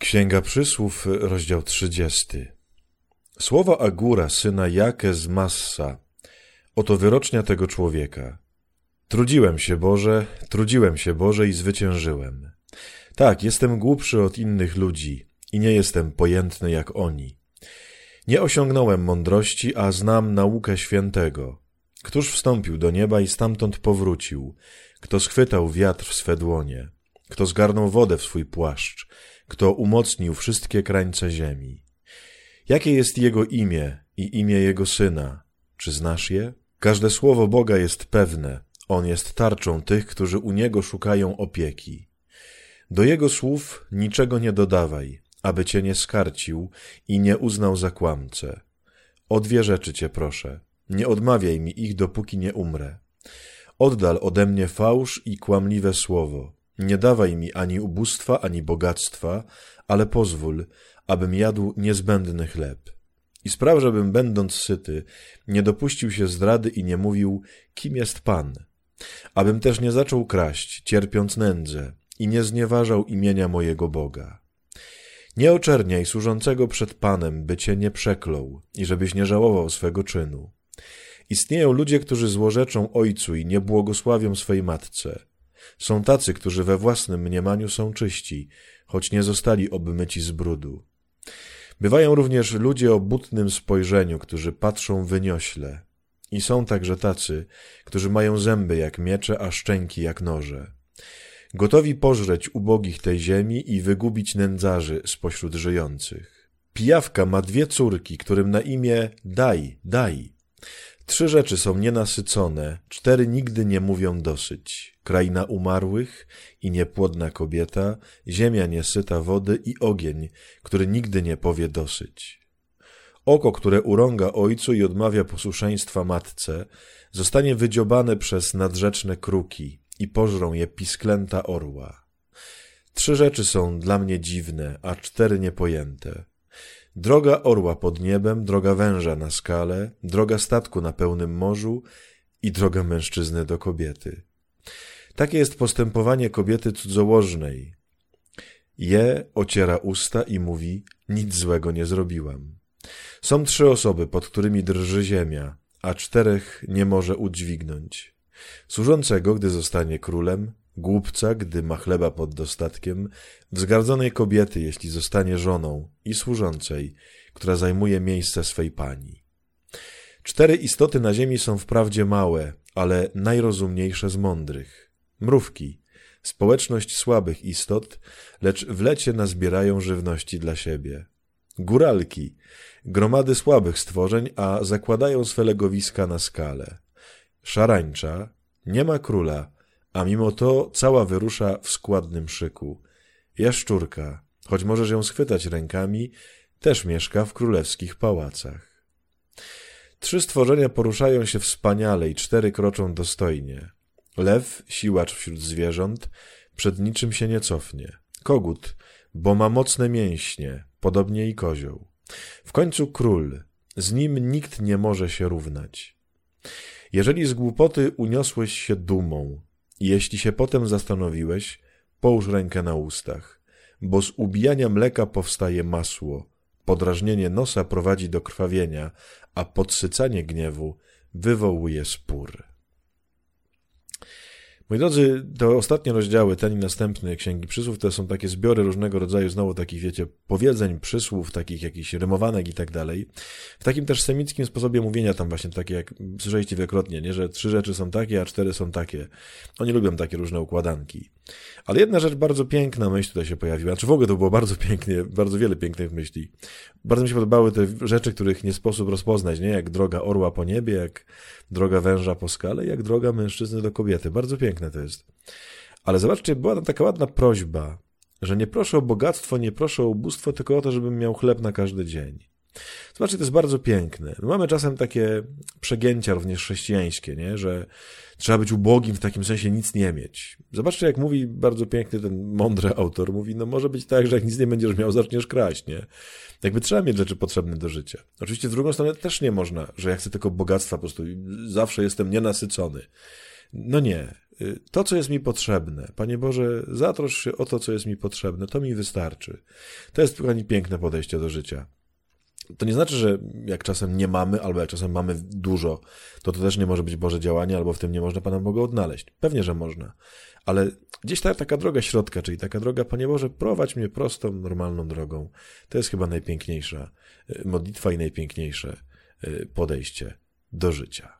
Księga Przysłów, rozdział 30. Słowa Agura, syna Jake Massa. Oto wyrocznia tego człowieka. Trudziłem się, Boże, trudziłem się, Boże, i zwyciężyłem. Tak, jestem głupszy od innych ludzi i nie jestem pojętny jak oni. Nie osiągnąłem mądrości, a znam naukę świętego. Któż wstąpił do nieba i stamtąd powrócił? Kto schwytał wiatr w swe dłonie? Kto zgarnął wodę w swój płaszcz? Kto umocnił wszystkie krańce ziemi? Jakie jest Jego imię i imię Jego Syna? Czy znasz je? Każde słowo Boga jest pewne. On jest tarczą tych, którzy u Niego szukają opieki. Do Jego słów niczego nie dodawaj, aby Cię nie skarcił i nie uznał za kłamcę. O dwie rzeczy Cię proszę. Nie odmawiaj mi ich, dopóki nie umrę. Oddal ode mnie fałsz i kłamliwe słowo. Nie dawaj mi ani ubóstwa, ani bogactwa, ale pozwól, abym jadł niezbędny chleb. I spraw, żebym będąc syty, nie dopuścił się zdrady i nie mówił, kim jest Pan. Abym też nie zaczął kraść, cierpiąc nędzę i nie znieważał imienia mojego Boga. Nie oczerniaj służącego przed Panem, by cię nie przeklął i żebyś nie żałował swego czynu. Istnieją ludzie, którzy złorzeczą ojcu i nie błogosławią swej matce. Są tacy, którzy we własnym mniemaniu są czyści, choć nie zostali obmyci z brudu. Bywają również ludzie o butnym spojrzeniu, którzy patrzą wyniośle. I są także tacy, którzy mają zęby jak miecze, a szczęki jak noże. Gotowi pożreć ubogich tej ziemi i wygubić nędzarzy spośród żyjących. Pijawka ma dwie córki, którym na imię daj, daj. Trzy rzeczy są nienasycone, cztery nigdy nie mówią dosyć. Kraina umarłych i niepłodna kobieta, ziemia niesyta wody i ogień, który nigdy nie powie dosyć. Oko, które urąga ojcu i odmawia posłuszeństwa matce, zostanie wydziobane przez nadrzeczne kruki i pożrą je pisklęta orła. Trzy rzeczy są dla mnie dziwne, a cztery niepojęte. Droga orła pod niebem, droga węża na skale, droga statku na pełnym morzu i droga mężczyzny do kobiety. Takie jest postępowanie kobiety cudzołożnej. Je ociera usta i mówi, nic złego nie zrobiłam. Są trzy osoby, pod którymi drży ziemia, a czterech nie może udźwignąć. Służącego, gdy zostanie królem, głupca, gdy ma chleba pod dostatkiem, wzgardzonej kobiety, jeśli zostanie żoną, i służącej, która zajmuje miejsce swej pani. Cztery istoty na ziemi są wprawdzie małe, ale najrozumniejsze z mądrych. Mrówki, społeczność słabych istot, lecz w lecie nazbierają żywności dla siebie. Góralki, gromady słabych stworzeń, a zakładają swe legowiska na skale. Szarańcza, nie ma króla, a mimo to cała wyrusza w składnym szyku. Jaszczurka, choć możesz ją schwytać rękami, też mieszka w królewskich pałacach. Trzy stworzenia poruszają się wspaniale i cztery kroczą dostojnie. Lew, siłacz wśród zwierząt, przed niczym się nie cofnie. Kogut, bo ma mocne mięśnie, podobnie i kozioł. W końcu król, z nim nikt nie może się równać. Jeżeli z głupoty uniosłeś się dumą, jeśli się potem zastanowiłeś, połóż rękę na ustach, bo z ubijania mleka powstaje masło, podrażnienie nosa prowadzi do krwawienia, a podsycanie gniewu wywołuje spór. Moi drodzy, te ostatnie rozdziały, ten i następny Księgi Przysłów, to są takie zbiory różnego rodzaju, znowu takich, wiecie, powiedzeń, przysłów, takich jakichś rymowanek i tak dalej. W takim też semickim sposobie mówienia tam właśnie takie, jak słyszeliście wielokrotnie, nie, że trzy rzeczy są takie, a cztery są takie. Oni lubią takie różne układanki. Ale jedna rzecz bardzo piękna myśl tutaj się pojawiła, czy w ogóle to było bardzo pięknie, bardzo wiele pięknych myśli. Bardzo mi się podobały te rzeczy, których nie sposób rozpoznać, nie? Jak droga orła po niebie, jak droga węża po skale, jak droga mężczyzny do kobiety. Bardzo piękne to jest. Ale zobaczcie, była tam taka ładna prośba, że nie proszę o bogactwo, nie proszę o ubóstwo, tylko o to, żebym miał chleb na każdy dzień. Zobaczcie, to jest bardzo piękne. Mamy czasem takie przegięcia również chrześcijańskie, nie? że trzeba być ubogim w takim sensie nic nie mieć. Zobaczcie, jak mówi bardzo piękny ten mądry autor. Mówi, no może być tak, że jak nic nie będziesz miał, zaczniesz kraść, nie? Jakby trzeba mieć rzeczy potrzebne do życia. Oczywiście z drugą stronę też nie można, że ja chcę tylko bogactwa, po prostu zawsze jestem nienasycony. No nie. Y, to, co jest mi potrzebne. Panie Boże, zatrosz się o to, co jest mi potrzebne, to mi wystarczy. To jest, kochani, piękne podejście do życia. To nie znaczy, że jak czasem nie mamy, albo jak czasem mamy dużo, to to też nie może być Boże działanie, albo w tym nie można Pana Boga odnaleźć. Pewnie, że można. Ale gdzieś ta taka droga środka, czyli taka droga, Panie Boże, prowadź mnie prostą, normalną drogą. To jest chyba najpiękniejsza y, modlitwa i najpiękniejsze y, podejście do życia.